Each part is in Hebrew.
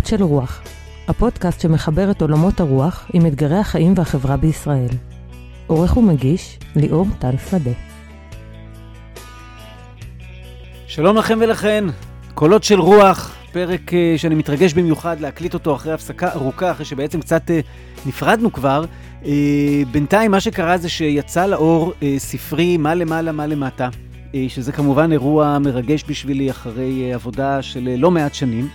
קולות של רוח, הפודקאסט שמחבר את עולמות הרוח עם אתגרי החיים והחברה בישראל. עורך ומגיש, ליאור טל שדה. שלום לכם ולכן, קולות של רוח, פרק uh, שאני מתרגש במיוחד להקליט אותו אחרי הפסקה ארוכה, אחרי שבעצם קצת uh, נפרדנו כבר. Uh, בינתיים מה שקרה זה שיצא לאור ספרי מה למעלה מה למטה, שזה כמובן אירוע מרגש בשבילי אחרי עבודה של לא מעט שנים.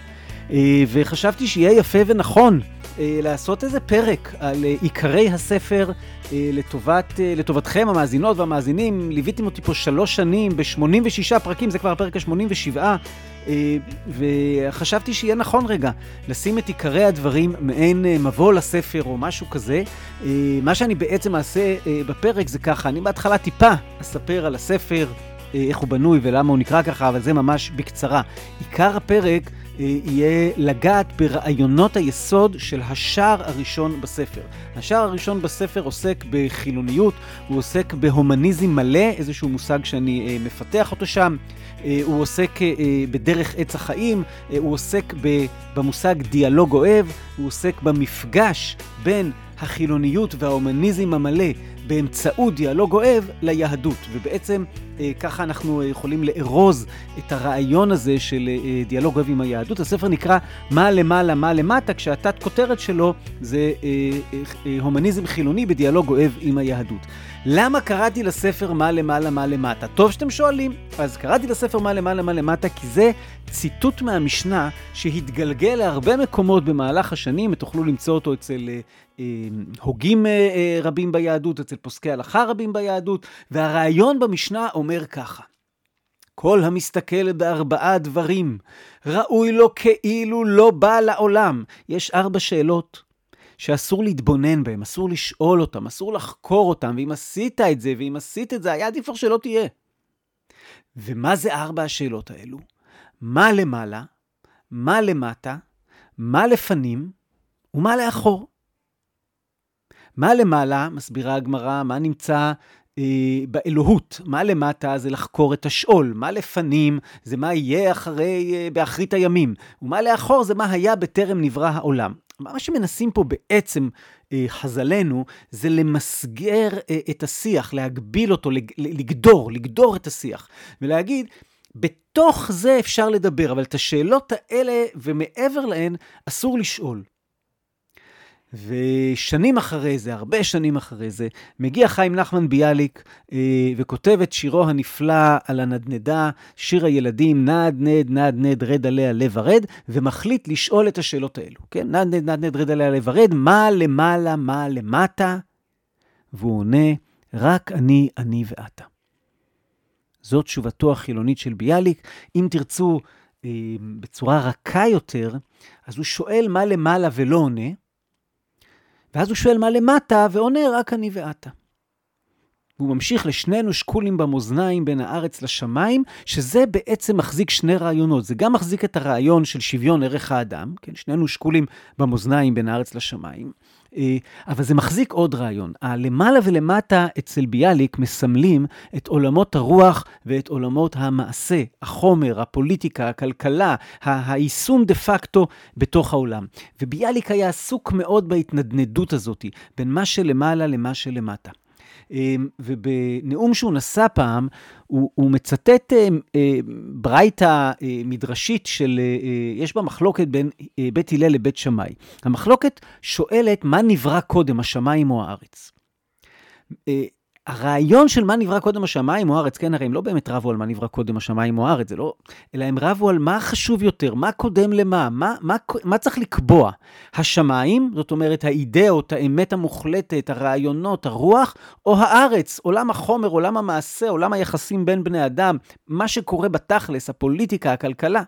אה, וחשבתי שיהיה יפה ונכון אה, לעשות איזה פרק על אה, עיקרי הספר לטובת, לטובתכם המאזינות והמאזינים. ליוויתם אותי פה שלוש שנים ב-86 פרקים, זה כבר הפרק ה-87, וחשבתי שיהיה נכון רגע לשים את עיקרי הדברים מעין מבוא לספר או משהו כזה. מה שאני בעצם אעשה בפרק זה ככה, אני בהתחלה טיפה אספר על הספר, איך הוא בנוי ולמה הוא נקרא ככה, אבל זה ממש בקצרה. עיקר הפרק אה, יהיה לגעת ברעיונות היסוד של השער הראשון בספר. השער הראשון בספר עוסק בחילוניות, הוא עוסק בהומניזם מלא, איזשהו מושג שאני אה, מפתח אותו שם. אה, הוא עוסק בדרך עץ החיים, הוא עוסק במושג דיאלוג אוהב, הוא עוסק במפגש בין החילוניות וההומניזם המלא באמצעות דיאלוג אוהב ליהדות. ובעצם אה, ככה אנחנו יכולים לארוז את הרעיון הזה של אה, דיאלוג אוהב עם היהדות. הספר נקרא מה למעלה, מה למטה, כשהתת כותרת שלו זה אה, אה, הומניזם חילוני בדיאלוג אוהב עם היהדות. למה קראתי לספר מה למעלה, מה למטה? טוב שאתם שואלים. אז קראתי לספר מה למעלה, מה למטה, כי זה ציטוט מהמשנה שהתגלגל להרבה מקומות במהלך השנים, ותוכלו למצוא אותו אצל אה, אה, הוגים אה, אה, רבים ביהדות, אצל פוסקי הלכה רבים ביהדות, והרעיון במשנה אומר ככה: כל המסתכל בארבעה דברים, ראוי לו כאילו לא בא לעולם. יש ארבע שאלות שאסור להתבונן בהם, אסור לשאול אותם, אסור לחקור אותם, ואם עשית את זה, ואם עשית את זה, היה עדיף כבר שלא תהיה. ומה זה ארבע השאלות האלו? מה למעלה, מה למטה, מה לפנים ומה לאחור. מה למעלה, מסבירה הגמרא, מה נמצא אה, באלוהות. מה למטה זה לחקור את השאול, מה לפנים זה מה יהיה אחרי, אה, באחרית הימים, ומה לאחור זה מה היה בטרם נברא העולם. מה שמנסים פה בעצם אה, חז"לנו זה למסגר אה, את השיח, להגביל אותו, לגדור, לגדור את השיח, ולהגיד, בתוך זה אפשר לדבר, אבל את השאלות האלה ומעבר להן אסור לשאול. ושנים אחרי זה, הרבה שנים אחרי זה, מגיע חיים נחמן ביאליק אה, וכותב את שירו הנפלא על הנדנדה, שיר הילדים, נד נד נד נד רד עליה לב הרד, ומחליט לשאול את השאלות האלו, כן? נד נד נד נד רד עליה לב הרד, מה למעלה, מה למטה? והוא עונה, רק אני, אני ואתה. זאת תשובתו החילונית של ביאליק. אם תרצו אה, בצורה רכה יותר, אז הוא שואל מה למעלה ולא עונה, ואז הוא שואל מה למטה, ועונה רק אני ואתה. והוא ממשיך לשנינו שקולים במאזניים בין הארץ לשמיים, שזה בעצם מחזיק שני רעיונות. זה גם מחזיק את הרעיון של שוויון ערך האדם, כן, שנינו שקולים במאזניים בין הארץ לשמיים, אבל זה מחזיק עוד רעיון. הלמעלה ולמטה אצל ביאליק מסמלים את עולמות הרוח ואת עולמות המעשה, החומר, הפוליטיקה, הכלכלה, היישום דה פקטו בתוך העולם. וביאליק היה עסוק מאוד בהתנדנדות הזאת, בין מה שלמעלה למה שלמטה. אמ, ובנאום שהוא נשא פעם, הוא, הוא מצטט אה, אה, ברייתא אה, מדרשית של, יש בה מחלוקת בין בית הלל לבית שמאי. המחלוקת שואלת מה נברא קודם, השמיים או הארץ. הרעיון של מה נברא קודם השמיים או הארץ, כן, הרי הם לא באמת רבו על מה נברא קודם השמיים או הארץ, זה לא, אלא הם רבו על מה חשוב יותר, מה קודם למה, מה, מה, מה צריך לקבוע. השמיים, זאת אומרת האידאות, האמת המוחלטת, הרעיונות, הרוח, או הארץ, עולם החומר, עולם המעשה, עולם היחסים בין בני אדם, מה שקורה בתכלס, הפוליטיקה, הכלכלה.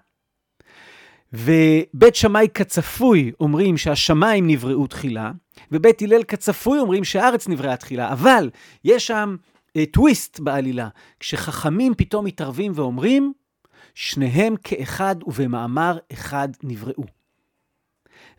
ובית שמאי כצפוי אומרים שהשמיים נבראו תחילה, ובית הלל כצפוי אומרים שהארץ נבראה תחילה, אבל יש שם אה, טוויסט בעלילה, כשחכמים פתאום מתערבים ואומרים, שניהם כאחד ובמאמר אחד נבראו.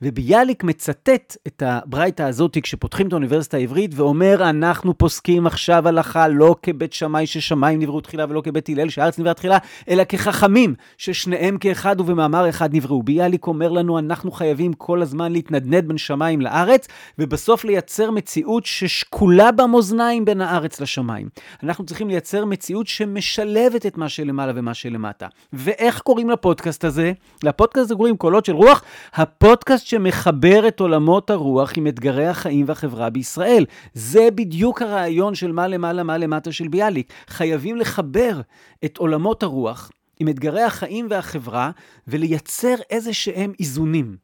וביאליק מצטט את הברייתא הזאת כשפותחים את האוניברסיטה העברית, ואומר, אנחנו פוסקים עכשיו הלכה לא כבית שמאי ששמיים נבראו תחילה, ולא כבית הלל שהארץ נבראה תחילה, אלא כחכמים, ששניהם כאחד ובמאמר אחד נבראו. ביאליק אומר לנו, אנחנו חייבים כל הזמן להתנדנד בין שמיים לארץ, ובסוף לייצר מציאות ששקולה במאזניים בין הארץ לשמיים. אנחנו צריכים לייצר מציאות שמשלבת את מה שלמעלה ומה שלמטה. ואיך קוראים לפודקאסט הזה? לפודקאסט הזה קוראים קולות של רוח, הפודקאסט שמחבר את עולמות הרוח עם אתגרי החיים והחברה בישראל. זה בדיוק הרעיון של מה למעלה, מה למטה של ביאליק. חייבים לחבר את עולמות הרוח עם אתגרי החיים והחברה ולייצר איזה שהם איזונים.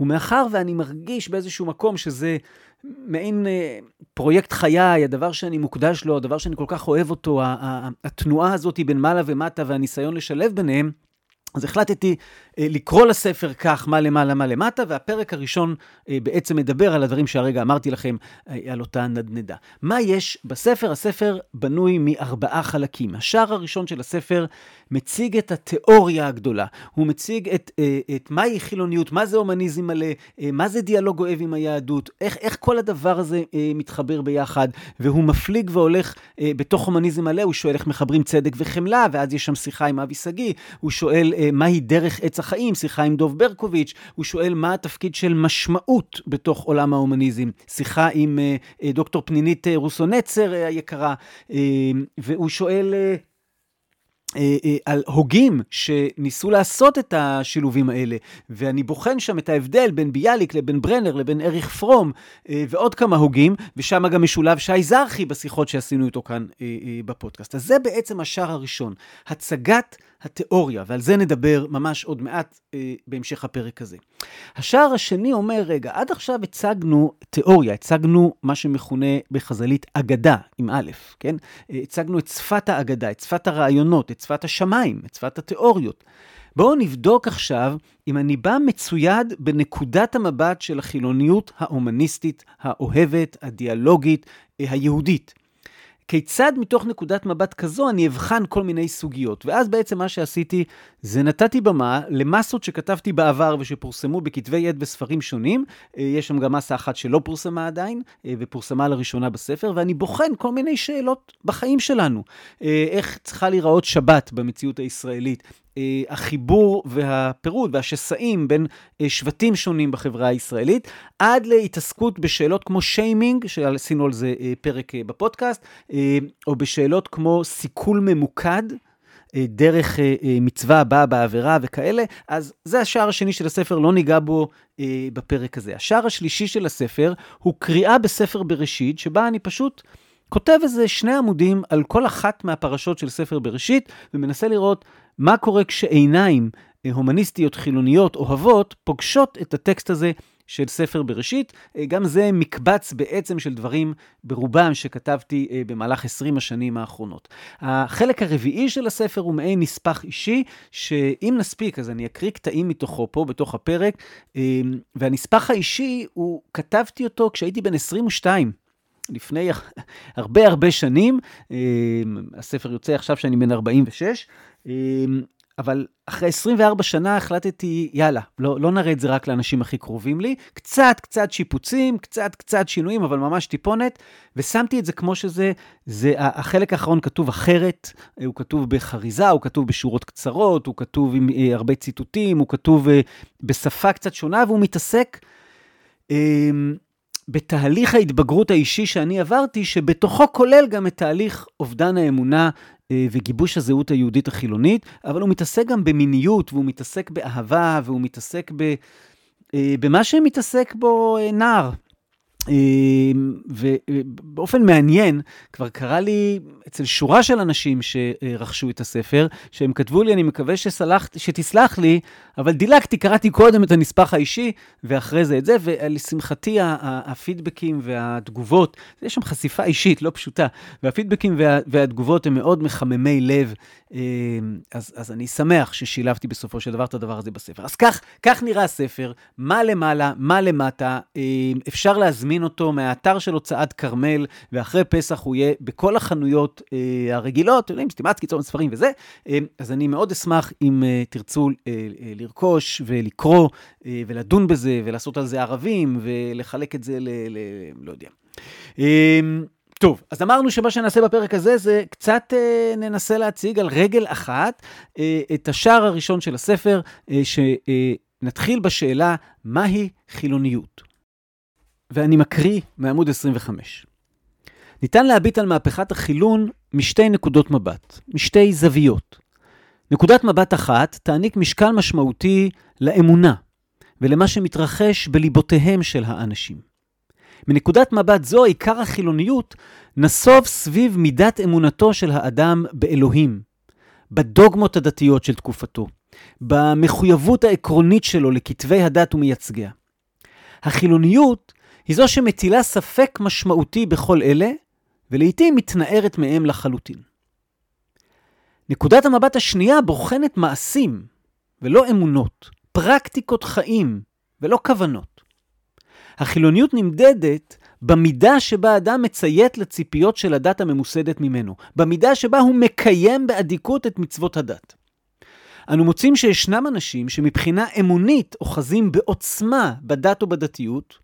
ומאחר ואני מרגיש באיזשהו מקום שזה מעין אה, פרויקט חיי, הדבר שאני מוקדש לו, הדבר שאני כל כך אוהב אותו, התנועה הזאת בין מעלה ומטה והניסיון לשלב ביניהם, אז החלטתי לקרוא לספר כך, מה למעלה, מה למטה, והפרק הראשון אה, בעצם מדבר על הדברים שהרגע אמרתי לכם, אה, על אותה נדנדה. מה יש בספר? הספר בנוי מארבעה חלקים. השער הראשון של הספר מציג את התיאוריה הגדולה. הוא מציג את, את מהי חילוניות, מה זה הומניזם מלא, מה זה דיאלוג אוהב עם היהדות, איך, איך כל הדבר הזה מתחבר ביחד, והוא מפליג והולך בתוך הומניזם מלא, הוא שואל איך מחברים צדק וחמלה, ואז יש שם שיחה עם אבי שגיא, הוא שואל מהי דרך עץ החיים, שיחה עם דוב ברקוביץ', הוא שואל מה התפקיד של משמעות בתוך עולם ההומניזם, שיחה עם uh, דוקטור פנינית uh, רוסו נצר uh, היקרה, uh, והוא שואל... uh, על הוגים שניסו לעשות את השילובים האלה, ואני בוחן שם את ההבדל בין ביאליק לבין ברנר לבין אריך פרום ועוד כמה הוגים, ושם גם משולב שי זרחי בשיחות שעשינו איתו כאן בפודקאסט. אז זה בעצם השער הראשון, הצגת התיאוריה, ועל זה נדבר ממש עוד מעט אה, בהמשך הפרק הזה. השער השני אומר, רגע, עד עכשיו הצגנו תיאוריה, הצגנו מה שמכונה בחז"לית אגדה, עם א', כן? אה, הצגנו את שפת האגדה, את שפת הרעיונות, את שפת השמיים, את שפת התיאוריות. בואו נבדוק עכשיו אם אני בא מצויד בנקודת המבט של החילוניות ההומניסטית, האוהבת, הדיאלוגית, אה, היהודית. כיצד מתוך נקודת מבט כזו אני אבחן כל מיני סוגיות. ואז בעצם מה שעשיתי, זה נתתי במה למסות שכתבתי בעבר ושפורסמו בכתבי עת בספרים שונים. אה, יש שם גם מסה אחת שלא פורסמה עדיין, אה, ופורסמה לראשונה בספר, ואני בוחן כל מיני שאלות בחיים שלנו. אה, איך צריכה להיראות שבת במציאות הישראלית? אה, החיבור והפירוד והשסעים בין אה, שבטים שונים בחברה הישראלית, עד להתעסקות בשאלות כמו שיימינג, שעשינו על זה אה, פרק בפודקאסט, או בשאלות כמו סיכול ממוקד. דרך מצווה הבאה בעבירה וכאלה, אז זה השער השני של הספר, לא ניגע בו בפרק הזה. השער השלישי של הספר הוא קריאה בספר בראשית, שבה אני פשוט כותב איזה שני עמודים על כל אחת מהפרשות של ספר בראשית, ומנסה לראות מה קורה כשעיניים אה, הומניסטיות חילוניות אוהבות פוגשות את הטקסט הזה של ספר בראשית. אה, גם זה מקבץ בעצם של דברים ברובם שכתבתי אה, במהלך 20 השנים האחרונות. החלק הרביעי של הספר הוא מעין נספח אישי, שאם נספיק אז אני אקריא קטעים מתוכו פה בתוך הפרק, והנספח האישי, הוא כתבתי אותו כשהייתי בן 22. לפני הרבה הרבה שנים, הספר יוצא עכשיו שאני בן 46, אמ, אבל אחרי 24 שנה החלטתי, יאללה, לא, לא נראה את זה רק לאנשים הכי קרובים לי, קצת קצת שיפוצים, קצת קצת שינויים, אבל ממש טיפונת, ושמתי את זה כמו שזה, זה, החלק האחרון כתוב אחרת, הוא כתוב בחריזה, הוא כתוב בשורות קצרות, הוא כתוב עם אה, הרבה ציטוטים, הוא כתוב אה, בשפה קצת שונה, והוא מתעסק אה, בתהליך ההתבגרות האישי שאני עברתי, שבתוכו כולל גם את תהליך אובדן האמונה אה, וגיבוש הזהות היהודית החילונית, אבל הוא מתעסק גם במיניות, והוא מתעסק באהבה, והוא מתעסק ב, אה, במה שמתעסק בו אה, נער. אמ, ובאופן מעניין, כבר קרה לי אצל שורה של אנשים שרכשו את הספר, שהם כתבו לי, אני מקווה שסלח, שתסלח לי, אבל דילגתי, קראתי קודם את הנספח האישי, ואחרי זה את זה, ולשמחתי הפידבקים והתגובות, יש שם חשיפה אישית, לא פשוטה, והפידבקים וה, והתגובות הם מאוד מחממי לב, אמ, אז, אז אני שמח ששילבתי בסופו של דבר את הדבר הזה בספר. אז כך, כך נראה הספר, מה למעלה, מה למטה, אמ, אפשר להזמין. להזמין אותו מהאתר של הוצאת כרמל, ואחרי פסח הוא יהיה בכל החנויות אה, הרגילות, אתם יודעים, סתימת קיצון ספרים וזה. אה, אז אני מאוד אשמח אם אה, תרצו אה, אה, לרכוש ולקרוא אה, ולדון בזה, ולעשות על זה ערבים, ולחלק את זה ל... ל לא יודע. אה, טוב, אז אמרנו שמה שנעשה בפרק הזה זה קצת אה, ננסה להציג על רגל אחת אה, את השער הראשון של הספר, אה, שנתחיל בשאלה מהי חילוניות. ואני מקריא מעמוד 25. ניתן להביט על מהפכת החילון משתי נקודות מבט, משתי זוויות. נקודת מבט אחת תעניק משקל משמעותי לאמונה ולמה שמתרחש בליבותיהם של האנשים. מנקודת מבט זו, עיקר החילוניות נסוב סביב מידת אמונתו של האדם באלוהים, בדוגמות הדתיות של תקופתו, במחויבות העקרונית שלו לכתבי הדת ומייצגיה. החילוניות היא זו שמטילה ספק משמעותי בכל אלה, ולעיתים מתנערת מהם לחלוטין. נקודת המבט השנייה בוחנת מעשים, ולא אמונות, פרקטיקות חיים, ולא כוונות. החילוניות נמדדת במידה שבה אדם מציית לציפיות של הדת הממוסדת ממנו, במידה שבה הוא מקיים באדיקות את מצוות הדת. אנו מוצאים שישנם אנשים שמבחינה אמונית אוחזים בעוצמה בדת או בדתיות,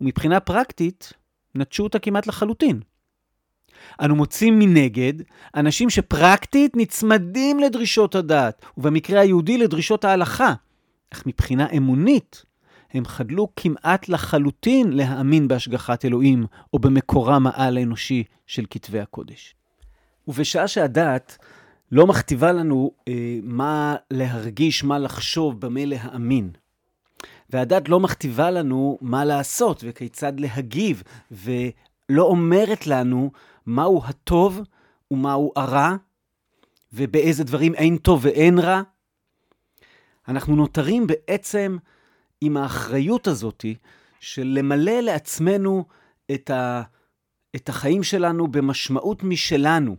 ומבחינה פרקטית נטשו אותה כמעט לחלוטין. אנו מוצאים מנגד אנשים שפרקטית נצמדים לדרישות הדת, ובמקרה היהודי לדרישות ההלכה, אך מבחינה אמונית הם חדלו כמעט לחלוטין להאמין בהשגחת אלוהים או במקורם העל-אנושי של כתבי הקודש. ובשעה שהדעת לא מכתיבה לנו אה, מה להרגיש, מה לחשוב, במה להאמין. והדת לא מכתיבה לנו מה לעשות וכיצד להגיב, ולא אומרת לנו מהו הטוב ומהו הרע, ובאיזה דברים אין טוב ואין רע. אנחנו נותרים בעצם עם האחריות הזאת של למלא לעצמנו את, ה, את החיים שלנו במשמעות משלנו,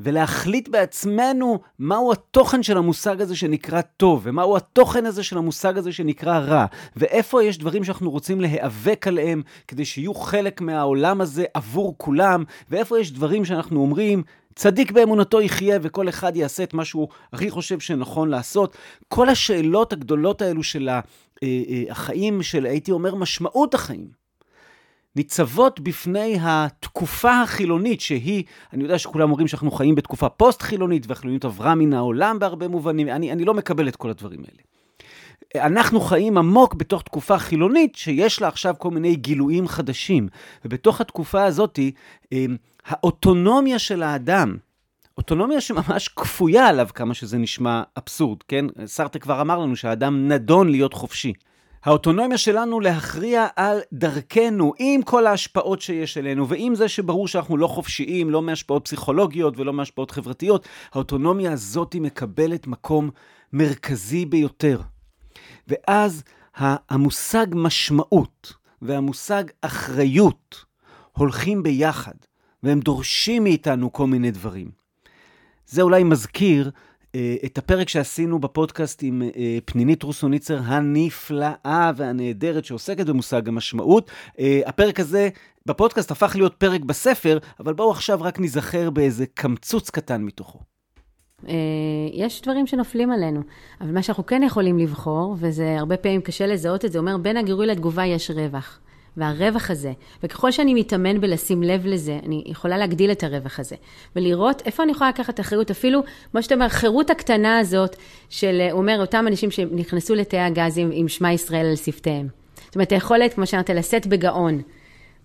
ולהחליט בעצמנו מהו התוכן של המושג הזה שנקרא טוב, ומהו התוכן הזה של המושג הזה שנקרא רע, ואיפה יש דברים שאנחנו רוצים להיאבק עליהם כדי שיהיו חלק מהעולם הזה עבור כולם, ואיפה יש דברים שאנחנו אומרים, צדיק באמונתו יחיה וכל אחד יעשה את מה שהוא הכי חושב שנכון לעשות. כל השאלות הגדולות האלו של אה, אה, החיים של, הייתי אומר, משמעות החיים, ניצבות בפני התקופה החילונית, שהיא, אני יודע שכולם אומרים שאנחנו חיים בתקופה פוסט-חילונית, והחילוניות עברה מן העולם בהרבה מובנים, אני, אני לא מקבל את כל הדברים האלה. אנחנו חיים עמוק בתוך תקופה חילונית, שיש לה עכשיו כל מיני גילויים חדשים. ובתוך התקופה הזאת, אה, האוטונומיה של האדם, אוטונומיה שממש כפויה עליו, כמה שזה נשמע אבסורד, כן? סרטה כבר אמר לנו שהאדם נדון להיות חופשי. האוטונומיה שלנו להכריע על דרכנו, עם כל ההשפעות שיש אלינו, ועם זה שברור שאנחנו לא חופשיים, לא מהשפעות פסיכולוגיות ולא מהשפעות חברתיות, האוטונומיה הזאת מקבלת מקום מרכזי ביותר. ואז המושג משמעות והמושג אחריות הולכים ביחד, והם דורשים מאיתנו כל מיני דברים. זה אולי מזכיר את הפרק שעשינו בפודקאסט עם אה, פנינית רוסוניצר הנפלאה והנהדרת שעוסקת במושג המשמעות. אה, הפרק הזה בפודקאסט הפך להיות פרק בספר, אבל בואו עכשיו רק ניזכר באיזה קמצוץ קטן מתוכו. יש דברים שנופלים עלינו, אבל מה שאנחנו כן יכולים לבחור, וזה הרבה פעמים קשה לזהות את זה, אומר בין הגירוי לתגובה יש רווח. והרווח הזה, וככל שאני מתאמן בלשים לב לזה, אני יכולה להגדיל את הרווח הזה, ולראות איפה אני יכולה לקחת אחריות, אפילו, כמו שאתה אומר, החירות הקטנה הזאת, של, הוא אומר, אותם אנשים שנכנסו לתאי הגזים עם שמע ישראל על שפתיהם. זאת אומרת, היכולת, כמו שאמרת, לשאת בגאון,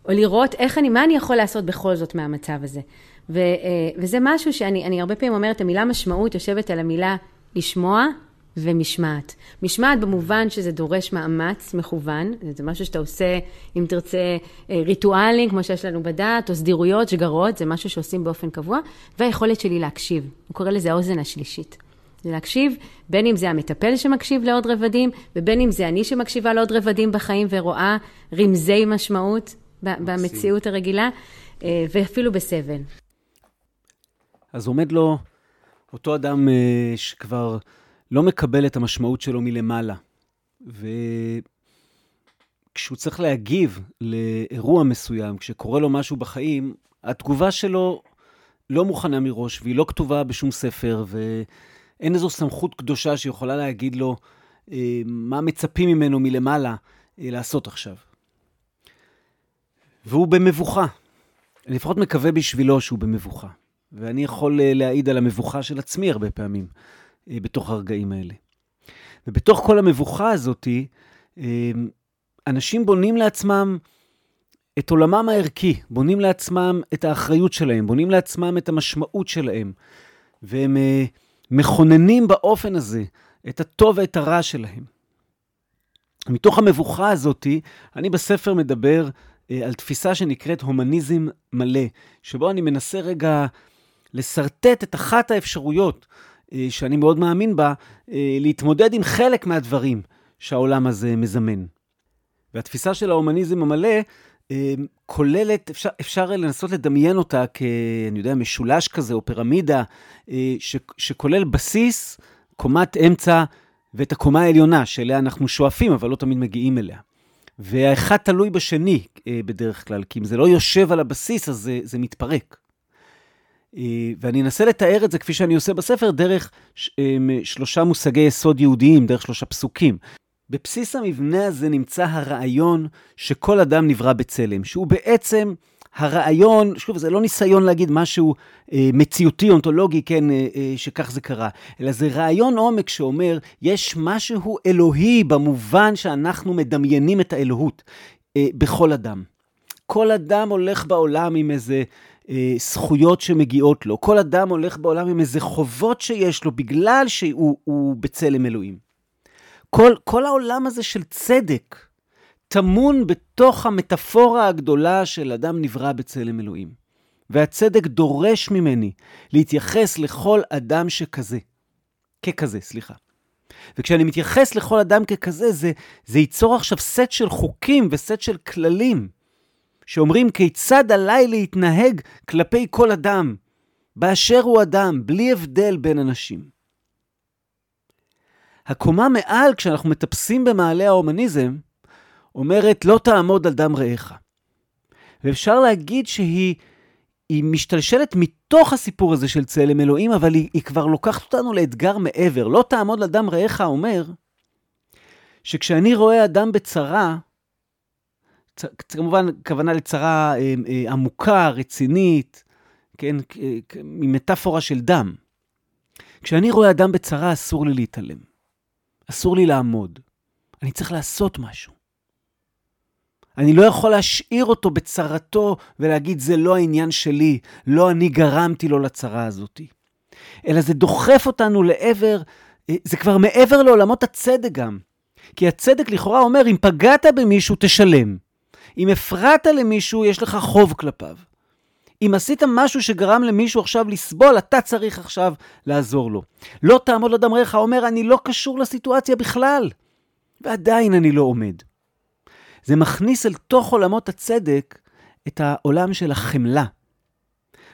או לראות איך אני, מה אני יכול לעשות בכל זאת מהמצב הזה. ו, אה, וזה משהו שאני הרבה פעמים אומרת, המילה משמעות יושבת על המילה לשמוע ומשמעת. משמעת במובן שזה דורש מאמץ מכוון, זה משהו שאתה עושה, אם תרצה, אה, ריטואלים, כמו שיש לנו בדת, או סדירויות, שגרות, זה משהו שעושים באופן קבוע, והיכולת שלי להקשיב. הוא קורא לזה האוזן השלישית. זה להקשיב, בין אם זה המטפל שמקשיב לעוד רבדים, ובין אם זה אני שמקשיבה לעוד רבדים בחיים ורואה רמזי משמעות במציאות הרגילה, אה, ואפילו בסבל. אז עומד לו אותו אדם אה, שכבר... לא מקבל את המשמעות שלו מלמעלה. וכשהוא כשהוא צריך להגיב לאירוע מסוים, כשקורה לו משהו בחיים, התגובה שלו לא מוכנה מראש, והיא לא כתובה בשום ספר, ואין איזו סמכות קדושה שיכולה להגיד לו אה, מה מצפים ממנו מלמעלה אה, לעשות עכשיו. והוא במבוכה. אני לפחות מקווה בשבילו שהוא במבוכה. ואני יכול אה, להעיד על המבוכה של עצמי הרבה פעמים בתוך הרגעים האלה. ובתוך כל המבוכה הזאת, אה, אנשים בונים לעצמם את עולמם הערכי, בונים לעצמם את האחריות שלהם, בונים לעצמם את המשמעות שלהם, והם מכוננים באופן הזה את הטוב ואת הרע שלהם. מתוך המבוכה הזאת, אני בספר מדבר על תפיסה שנקראת הומניזם מלא, שבו אני מנסה רגע לשרטט את אחת האפשרויות אה, שאני מאוד מאמין בה, אה, להתמודד עם חלק מהדברים שהעולם הזה מזמן. והתפיסה של ההומניזם המלא אה, כוללת, אפשר, אפשר לנסות לדמיין אותה כ... אני יודע, משולש כזה או פירמידה, ש, שכולל בסיס, קומת אמצע ואת הקומה העליונה, שאליה אנחנו שואפים, אבל לא תמיד מגיעים אליה. והאחד תלוי בשני בדרך כלל, כי אם זה לא יושב על הבסיס, אז זה, זה מתפרק. אה, ואני אנסה לתאר את זה כפי שאני עושה בספר, דרך אה, שלושה מושגי יסוד יהודיים, דרך שלושה פסוקים. בבסיס המבנה הזה נמצא הרעיון שכל אדם נברא בצלם, שהוא בעצם הרעיון, שוב, זה לא ניסיון להגיד משהו אה, מציאותי, אונתולוגי, כן, אה, אה, שכך זה קרה, אלא זה רעיון עומק שאומר, יש משהו אלוהי במובן שאנחנו מדמיינים את האלוהות אה, בכל אדם. כל אדם הולך בעולם עם איזה זכויות שמגיעות לו. כל אדם הולך בעולם עם איזה חובות שיש לו בגלל שהוא בצלם אלוהים. כל, כל העולם הזה של צדק טמון בתוך המטאפורה הגדולה של אדם נברא בצלם אלוהים. והצדק דורש ממני להתייחס לכל אדם שכזה. ככזה, סליחה. וכשאני מתייחס לכל אדם ככזה, זה, זה ייצור עכשיו סט של חוקים וסט של כללים שאומרים כיצד עליי להתנהג כלפי כל אדם, באשר הוא אדם, בלי הבדל בין אנשים. הקומה מעל, כשאנחנו מטפסים במעלה ההומניזם, אומרת לא תעמוד על דם רעך. ואפשר להגיד שהיא היא משתלשלת מתוך הסיפור הזה של צלם אלוהים, אבל היא, היא כבר לוקחת אותנו לאתגר מעבר. לא תעמוד על דם רעך אומר שכשאני רואה אדם בצרה, כמובן, כוונה לצרה אה, אה, עמוקה, רצינית, כן, ממטאפורה של דם. כשאני רואה אדם בצרה, אסור לי להתעלם. אסור לי לעמוד. אני צריך לעשות משהו. אני לא יכול להשאיר אותו בצרתו ולהגיד, זה לא העניין שלי, לא אני גרמתי לו לצרה הזאת. אלא זה דוחף אותנו לעבר, אה, זה כבר מעבר לעולמות הצדק גם. כי הצדק לכאורה אומר, אם פגעת במישהו, תשלם. אם הפרעת למישהו, יש לך חוב כלפיו. אם עשית משהו שגרם למישהו עכשיו לסבול, אתה צריך עכשיו לעזור לו. לא תעמוד לדם רעך, אומר, אני לא קשור לסיטואציה בכלל. ועדיין אני לא עומד. זה מכניס אל תוך עולמות הצדק את העולם של החמלה.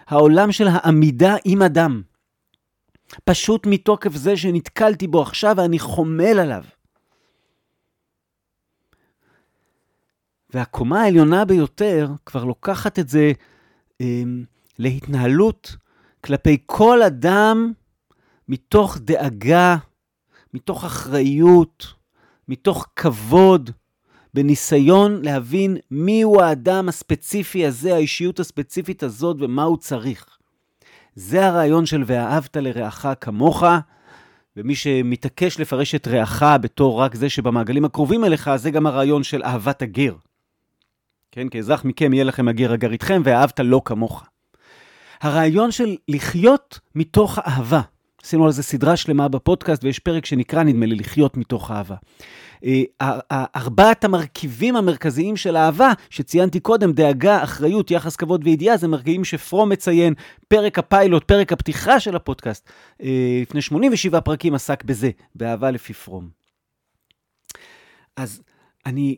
העולם של העמידה עם אדם. פשוט מתוקף זה שנתקלתי בו עכשיו ואני חומל עליו. והקומה העליונה ביותר כבר לוקחת את זה אה, להתנהלות כלפי כל אדם מתוך דאגה, מתוך אחריות, מתוך כבוד, בניסיון להבין מיהו האדם הספציפי הזה, האישיות הספציפית הזאת ומה הוא צריך. זה הרעיון של ואהבת לרעך כמוך, ומי שמתעקש לפרש את רעך בתור רק זה שבמעגלים הקרובים אליך, זה גם הרעיון של אהבת הגר. כן, כאזרח מכם יהיה לכם הגר הגר איתכם, ואהבת לא כמוך. הרעיון של לחיות מתוך אהבה. עשינו על זה סדרה שלמה בפודקאסט, ויש פרק שנקרא, נדמה לי, לחיות מתוך אהבה. אה, ארבעת המרכיבים המרכזיים של אהבה, שציינתי קודם, דאגה, אחריות, יחס כבוד וידיעה, זה מרכיבים שפרום מציין, פרק הפיילוט, פרק הפתיחה של הפודקאסט, אה, לפני 87 פרקים עסק בזה, באהבה לפי פרום. אז אני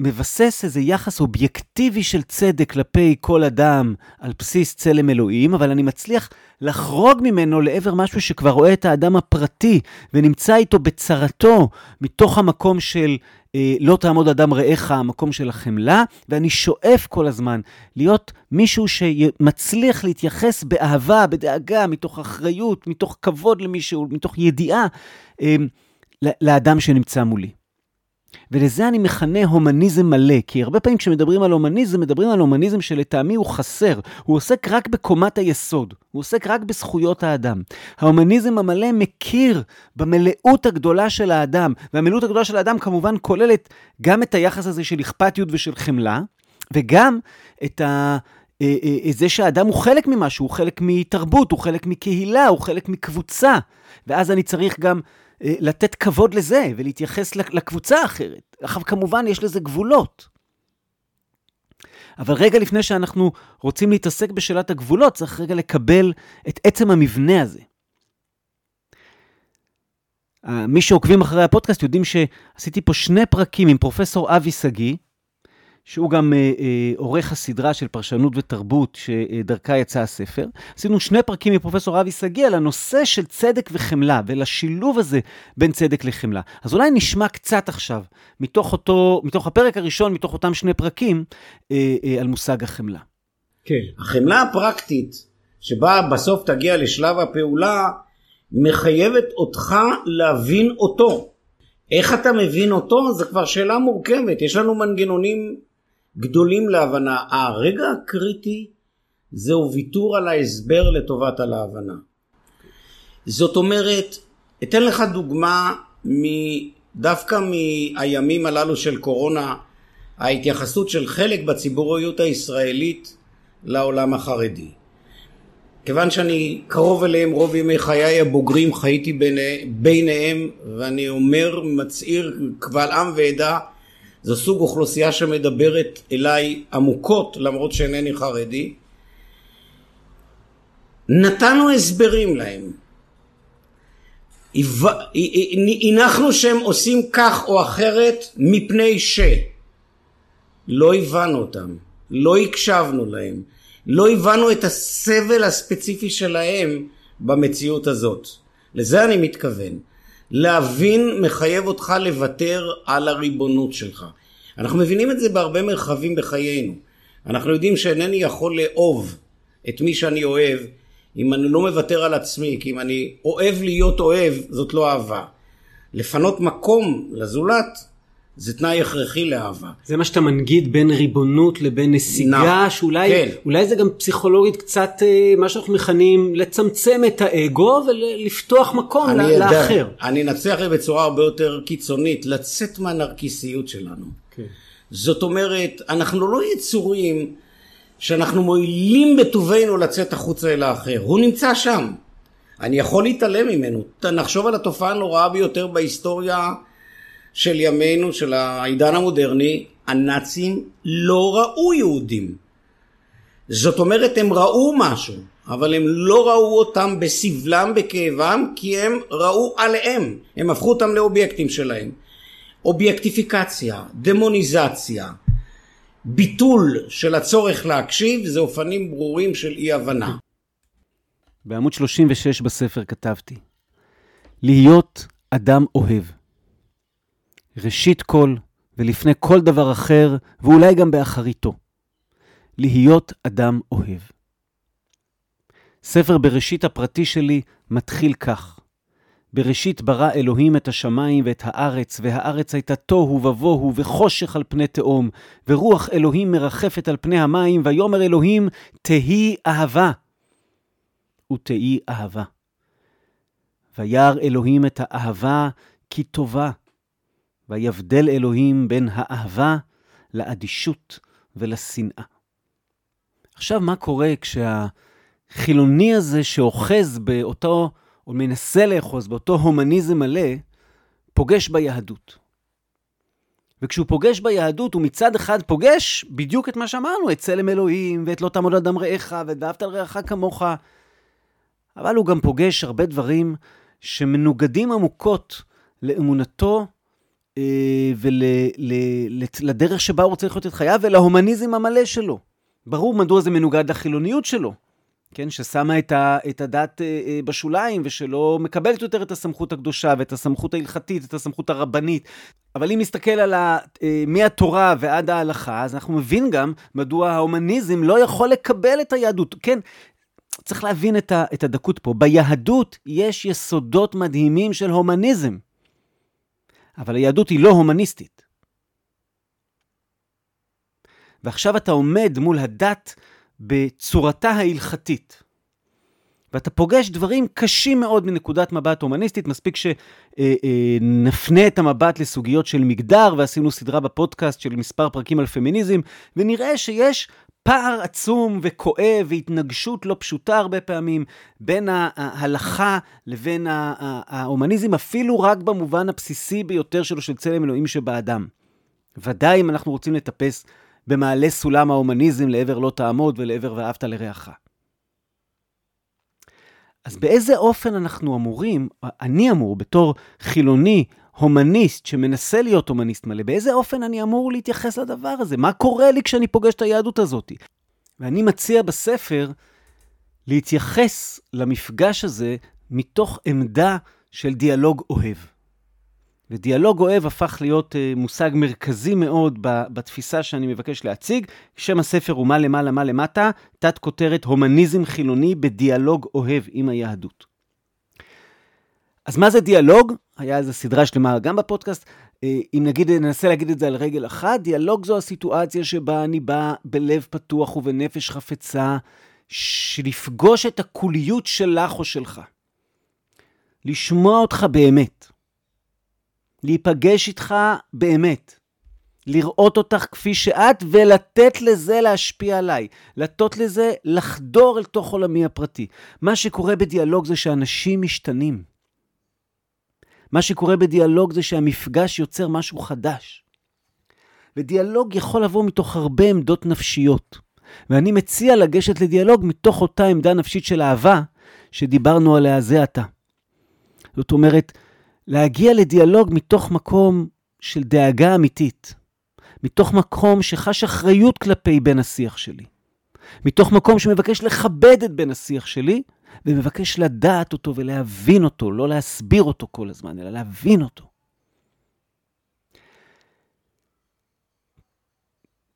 מבסס איזה יחס אובייקטיבי של צדק כלפי כל אדם על בסיס צלם אלוהים, אבל אני מצליח לחרוג ממנו לעבר משהו שכבר רואה את האדם הפרטי ונמצא איתו בצרתו, מתוך המקום של אה, לא תעמוד אדם רעך, המקום של החמלה, ואני שואף כל הזמן להיות מישהו שמצליח להתייחס באהבה, בדאגה, מתוך אחריות, מתוך כבוד למישהו, מתוך ידיעה אה, לאדם שנמצא מולי. ולזה אני מכנה הומניזם מלא, כי הרבה פעמים כשמדברים על הומניזם, מדברים על הומניזם שלטעמי הוא חסר. הוא עוסק רק בקומת היסוד, הוא עוסק רק בזכויות האדם. ההומניזם המלא מכיר במלאות הגדולה של האדם, והמלאות הגדולה של האדם כמובן כוללת גם את היחס הזה של אכפתיות ושל חמלה, וגם את ה... אה, אה, זה שהאדם הוא חלק ממשהו, הוא חלק מתרבות, הוא חלק מקהילה, הוא חלק מקבוצה. ואז אני צריך גם לתת כבוד לזה ולהתייחס לקבוצה האחרת. עכשיו, כמובן, יש לזה גבולות. אבל רגע לפני שאנחנו רוצים להתעסק בשאלת הגבולות, צריך רגע לקבל את עצם המבנה הזה. מי שעוקבים אחרי הפודקאסט יודעים שעשיתי פה שני פרקים עם פרופסור אבי שגיא, שהוא גם אה, אה, עורך הסדרה של פרשנות ותרבות, שדרכה יצא הספר. עשינו שני פרקים מפרופסור אבי שגיא על הנושא של צדק וחמלה, ולשילוב הזה בין צדק לחמלה. אז אולי נשמע קצת עכשיו, מתוך, אותו, מתוך הפרק הראשון, מתוך אותם שני פרקים, אה, על מושג החמלה. כן. החמלה הפרקטית, שבה בסוף תגיע לשלב הפעולה, מחייבת אותך להבין אותו. איך אתה מבין אותו זה כבר שאלה מורכבת, יש לנו מנגנונים גדולים להבנה. הרגע הקריטי זהו ויתור על ההסבר לטובת על ההבנה. זאת אומרת, אתן לך דוגמה דווקא מהימים הללו של קורונה, ההתייחסות של חלק בציבוריות הישראלית לעולם החרדי. כיוון שאני קרוב אליהם רוב ימי חיי הבוגרים חייתי ביני, ביניהם ואני אומר מצהיר קבל עם ועדה זו סוג אוכלוסייה שמדברת אליי עמוקות למרות שאינני חרדי. נתנו הסברים להם. הנחנו שהם עושים כך או אחרת מפני ש. לא הבנו אותם, לא הקשבנו להם, לא הבנו את הסבל הספציפי שלהם במציאות הזאת. לזה אני מתכוון. להבין מחייב אותך לוותר על הריבונות שלך. אנחנו מבינים את זה בהרבה מרחבים בחיינו. אנחנו יודעים שאינני יכול לאהוב את מי שאני אוהב אם אני לא מוותר על עצמי, כי אם אני אוהב להיות אוהב, זאת לא אהבה. לפנות מקום לזולת זה תנאי הכרחי לאהבה. זה מה שאתה מנגיד בין ריבונות לבין נסיגה, נ... שאולי כן. אולי זה גם פסיכולוגית קצת אה, מה שאנחנו מכנים לצמצם את האגו ולפתוח מקום אני לאחר. יודע, אני אנצח בצורה הרבה יותר קיצונית, לצאת מהנרקיסיות שלנו. כן. זאת אומרת, אנחנו לא יצורים שאנחנו מועילים בטובנו לצאת החוצה אל האחר, הוא נמצא שם. אני יכול להתעלם ממנו. נחשוב על התופעה הנוראה ביותר בהיסטוריה של ימינו, של העידן המודרני, הנאצים לא ראו יהודים. זאת אומרת, הם ראו משהו, אבל הם לא ראו אותם בסבלם, בכאבם, כי הם ראו עליהם, הם הפכו אותם לאובייקטים שלהם. אובייקטיפיקציה, דמוניזציה, ביטול של הצורך להקשיב, זה אופנים ברורים של אי הבנה. בעמוד 36 בספר כתבתי, להיות אדם אוהב. ראשית כל ולפני כל דבר אחר, ואולי גם באחריתו. להיות אדם אוהב. ספר בראשית הפרטי שלי מתחיל כך: בראשית ברא אלוהים את השמיים ואת הארץ, והארץ הייתה תוהו ובוהו וחושך על פני תהום, ורוח אלוהים מרחפת על פני המים, ויאמר אלוהים, תהי אהבה. ותהי אהבה. וירא אלוהים את האהבה כי טובה, ויבדל אלוהים בין האהבה לאדישות ולשנאה. עכשיו, מה קורה כשהחילוני הזה שאוחז באותו, או מנסה לאחוז באותו הומניזם מלא, פוגש ביהדות? וכשהוא פוגש ביהדות, הוא מצד אחד פוגש בדיוק את מה שאמרנו, את צלם אלוהים, ואת לא תעמוד אדם רעך, ואת ואהבת על רעך כמוך, אבל הוא גם פוגש הרבה דברים שמנוגדים עמוקות לאמונתו ולדרך שבה הוא רוצה לחיות את חייו ולהומניזם המלא שלו. ברור מדוע זה מנוגד לחילוניות שלו. כן, ששמה את, ה, את הדת אה, אה, בשוליים ושלא מקבלת יותר את הסמכות הקדושה ואת הסמכות ההלכתית, את הסמכות הרבנית. אבל אם נסתכל על ה, אה, מהתורה ועד ההלכה, אז אנחנו מבין גם מדוע ההומניזם לא יכול לקבל את היהדות. כן, צריך להבין את הדקות פה. ביהדות יש יסודות מדהימים של הומניזם, אבל היהדות היא לא הומניסטית. ועכשיו אתה עומד מול הדת בצורתה ההלכתית. ואתה פוגש דברים קשים מאוד מנקודת מבט הומניסטית, מספיק שנפנה את המבט לסוגיות של מגדר, ועשינו סדרה בפודקאסט של מספר פרקים על פמיניזם, ונראה שיש פער עצום וכואב והתנגשות לא פשוטה הרבה פעמים בין ההלכה לבין ההומניזם, אפילו רק במובן הבסיסי ביותר שלו של צלם אלוהים שבאדם. ודאי אם אנחנו רוצים לטפס במעלה סולם ההומניזם לעבר לא תעמוד ולעבר ואהבת לרעך. אז באיזה אופן אנחנו אמורים, אני אמור בתור חילוני, הומניסט שמנסה להיות הומניסט מלא, באיזה אופן אני אמור להתייחס לדבר הזה? מה קורה לי כשאני פוגש את היהדות הזאת? ואני מציע בספר להתייחס למפגש הזה מתוך עמדה של דיאלוג אוהב. ודיאלוג אוהב הפך להיות uh, מושג מרכזי מאוד בתפיסה שאני מבקש להציג. שם הספר הוא מה למעלה מה למטה, תת כותרת הומניזם חילוני בדיאלוג אוהב עם היהדות. אז מה זה דיאלוג? היה איזו סדרה שלמה גם בפודקאסט. Uh, אם נגיד, ננסה להגיד את זה על רגל אחת, דיאלוג זו הסיטואציה שבה אני בא בלב פתוח ובנפש חפצה, שלפגוש את הקוליות שלך או שלך. לשמוע אותך באמת. להיפגש איתך באמת. לראות אותך כפי שאת ולתת לזה להשפיע עליי. לתת לזה לחדור אל תוך עולמי הפרטי. מה שקורה בדיאלוג זה שאנשים משתנים. מה שקורה בדיאלוג זה שהמפגש יוצר משהו חדש. ודיאלוג יכול לבוא מתוך הרבה עמדות נפשיות. ואני מציע לגשת לדיאלוג מתוך אותה עמדה נפשית של אהבה שדיברנו עליה זה עתה. זאת אומרת, להגיע לדיאלוג מתוך מקום של דאגה אמיתית, מתוך מקום שחש אחריות כלפי בן השיח שלי, מתוך מקום שמבקש לכבד את בן השיח שלי, ומבקש לדעת אותו ולהבין אותו, לא להסביר אותו כל הזמן, אלא להבין אותו.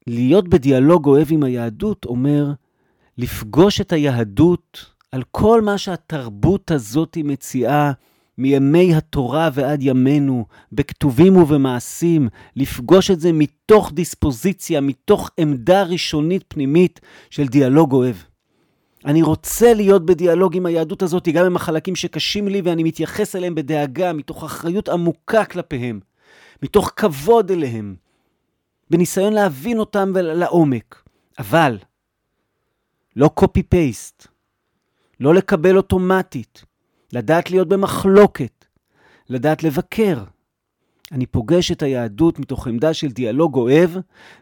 להיות בדיאלוג אוהב עם היהדות אומר לפגוש את היהדות על כל מה שהתרבות הזאת מציעה מימי התורה ועד ימינו, בכתובים ובמעשים, לפגוש את זה מתוך דיספוזיציה, מתוך עמדה ראשונית פנימית של דיאלוג אוהב. אני רוצה להיות בדיאלוג עם היהדות הזאת, גם עם החלקים שקשים לי, ואני מתייחס אליהם בדאגה, מתוך אחריות עמוקה כלפיהם, מתוך כבוד אליהם, בניסיון להבין אותם לעומק. אבל, לא copy-paste, לא לקבל אוטומטית, לדעת להיות במחלוקת, לדעת לבקר. אני פוגש את היהדות מתוך עמדה של דיאלוג אוהב,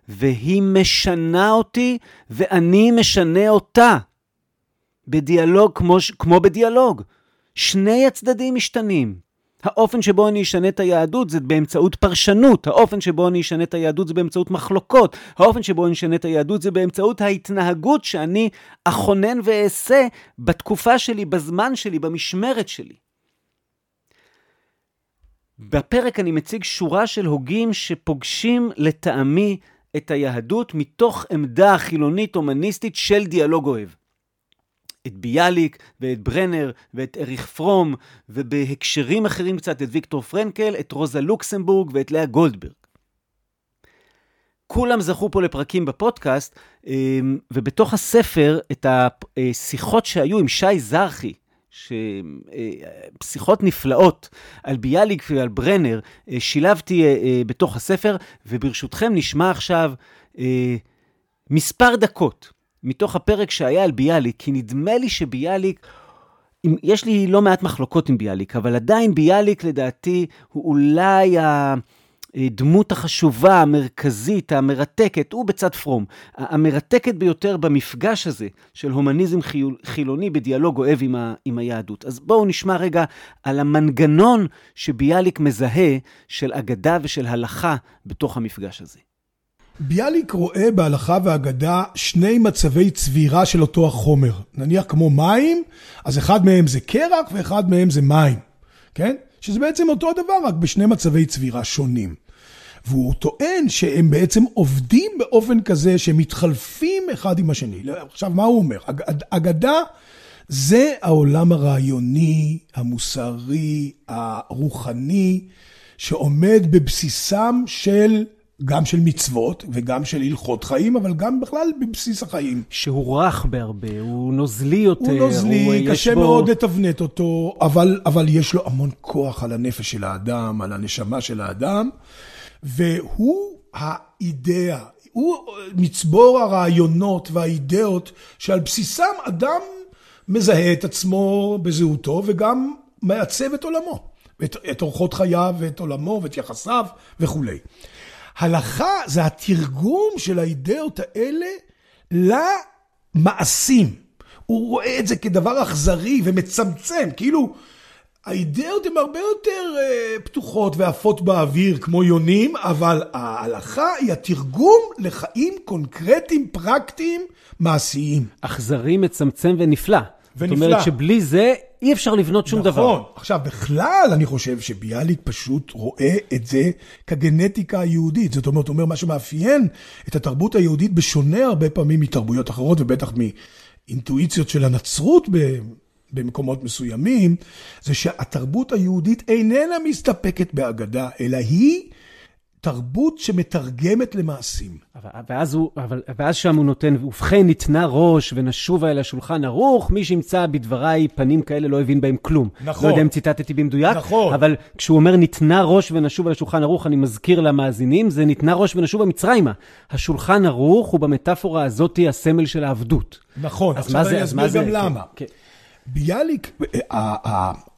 והיא משנה אותי, ואני משנה אותה. בדיאלוג כמו, כמו בדיאלוג. שני הצדדים משתנים. האופן שבו אני אשנה את היהדות זה באמצעות פרשנות, האופן שבו אני אשנה את היהדות זה באמצעות מחלוקות, האופן שבו אני אשנה את היהדות זה באמצעות ההתנהגות שאני אכונן ואעשה בתקופה שלי, בזמן שלי, במשמרת שלי. בפרק אני מציג שורה של הוגים שפוגשים לטעמי את היהדות מתוך עמדה חילונית הומניסטית של דיאלוג אוהב. את ביאליק ואת ברנר ואת אריך פרום, ובהקשרים אחרים קצת את ויקטור פרנקל, את רוזה לוקסמבורג ואת לאה גולדברג. כולם זכו פה לפרקים בפודקאסט, אמ, ובתוך הספר, את השיחות שהיו עם שי זרחי, שיחות אה, נפלאות על ביאליק ועל ברנר, אה, שילבתי אה, בתוך הספר, וברשותכם נשמע עכשיו מספר דקות מתוך הפרק שהיה על ביאליק, כי נדמה לי שביאליק, יש לי לא מעט מחלוקות עם ביאליק, אבל עדיין ביאליק לדעתי הוא אולי ה... הדמות החשובה, המרכזית, המרתקת, הוא בצד פרום, המרתקת ביותר במפגש הזה של הומניזם חילוני בדיאלוג אוהב עם, ה, עם היהדות. אז בואו נשמע רגע על המנגנון שביאליק מזהה של אגדה ושל הלכה בתוך המפגש הזה. ביאליק רואה בהלכה והגדה שני מצבי צבירה של אותו החומר. נניח כמו מים, אז אחד מהם זה קרח ואחד מהם זה מים, כן? שזה בעצם אותו הדבר, רק בשני מצבי צבירה שונים. והוא טוען שהם בעצם עובדים באופן כזה שהם מתחלפים אחד עם השני. עכשיו, מה הוא אומר? אגדה זה העולם הרעיוני, המוסרי, הרוחני, שעומד בבסיסם של גם של מצוות וגם של הלכות חיים, אבל גם בכלל בבסיס החיים. שהוא רך בהרבה, הוא נוזלי יותר. הוא נוזלי, הוא קשה בו... מאוד לתבנת אותו, אבל, אבל יש לו המון כוח על הנפש של האדם, על הנשמה של האדם, והוא האידאה, הוא מצבור הרעיונות והאידאות שעל בסיסם אדם מזהה את עצמו בזהותו וגם מעצב את עולמו, את, את אורחות חייו ואת עולמו ואת יחסיו וכולי. הלכה זה התרגום של האידאות האלה למעשים. הוא רואה את זה כדבר אכזרי ומצמצם, כאילו האידאות הן הרבה יותר uh, פתוחות ועפות באוויר כמו יונים, אבל ההלכה היא התרגום לחיים קונקרטיים, פרקטיים, מעשיים. אכזרי, מצמצם ונפלא. ונפלא. זאת אומרת שבלי זה אי אפשר לבנות שום נכון. דבר. נכון. עכשיו, בכלל אני חושב שביאליק פשוט רואה את זה כגנטיקה היהודית. זאת אומרת, הוא אומר, מה שמאפיין את התרבות היהודית בשונה הרבה פעמים מתרבויות אחרות, ובטח מאינטואיציות של הנצרות במקומות מסוימים, זה שהתרבות היהודית איננה מסתפקת באגדה, אלא היא תרבות שמתרגמת למעשים. ואז, הוא, אבל, ואז שם הוא נותן, ובכן ניתנה ראש ונשובה אל השולחן ערוך, מי שימצא בדבריי פנים כאלה לא הבין בהם כלום. נכון. לא יודע אם ציטטתי במדויק, נכון. אבל כשהוא אומר ניתנה ראש ונשובה אל השולחן ערוך, אני מזכיר למאזינים, זה ניתנה ראש ונשובה מצרימה. השולחן ערוך הוא במטאפורה הזאתי הסמל של העבדות. נכון, עכשיו אני אסביר גם למה. כן. ביאליק,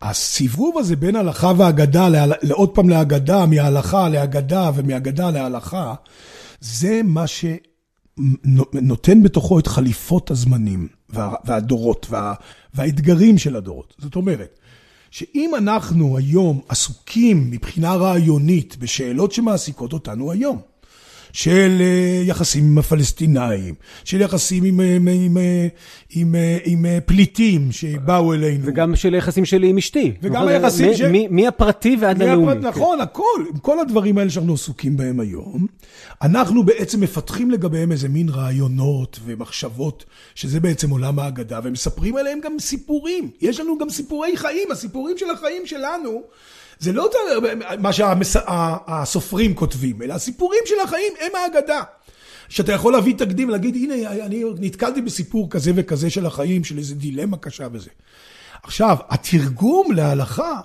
הסיבוב הזה בין הלכה והגדה, לעוד פעם להגדה, מההלכה להגדה ומהגדה להלכה, זה מה שנותן בתוכו את חליפות הזמנים והדורות והאתגרים של הדורות. זאת אומרת, שאם אנחנו היום עסוקים מבחינה רעיונית בשאלות שמעסיקות אותנו היום, של אה, יחסים עם הפלסטינאים, של יחסים עם, עם, עם, עם, עם פליטים שבאו אלינו. וגם של יחסים שלי עם אשתי. וגם נכון? היחסים מ, של... מי הפרטי ועד הלאומי. נכון, הכל. עם כל הדברים האלה שאנחנו עסוקים בהם היום, אנחנו בעצם מפתחים לגביהם איזה מין רעיונות ומחשבות, שזה בעצם עולם האגדה, ומספרים עליהם גם סיפורים. יש לנו גם סיפורי חיים, הסיפורים של החיים שלנו. זה לא מה שהסופרים כותבים, אלא הסיפורים של החיים הם האגדה. שאתה יכול להביא תקדים, להגיד, הנה, אני נתקלתי בסיפור כזה וכזה של החיים, של איזה דילמה קשה וזה. עכשיו, התרגום להלכה